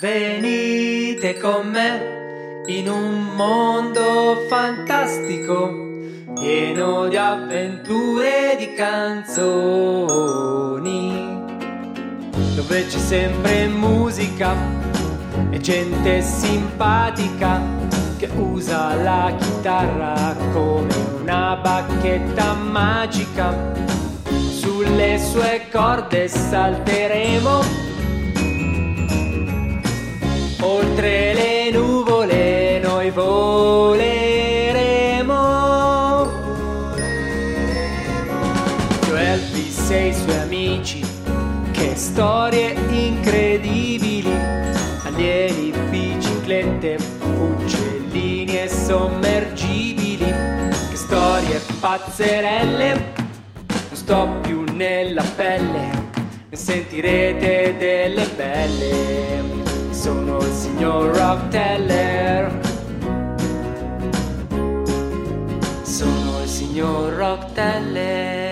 Venite con me in un mondo fantastico, pieno di avventure e di canzoni, dove c'è sempre musica e gente simpatica che usa la chitarra come una bacchetta magica. Sulle sue corde salteremo oltre le nuvole noi voleremo. Io Elvis e i suoi amici, che storie incredibili, alieni, biciclette, uccellini e sommergibili, che storie pazzerelle, non sto più nella pelle, ne sentirete delle belle sono il signor Rock Teller. Sono il signor Rock Teller.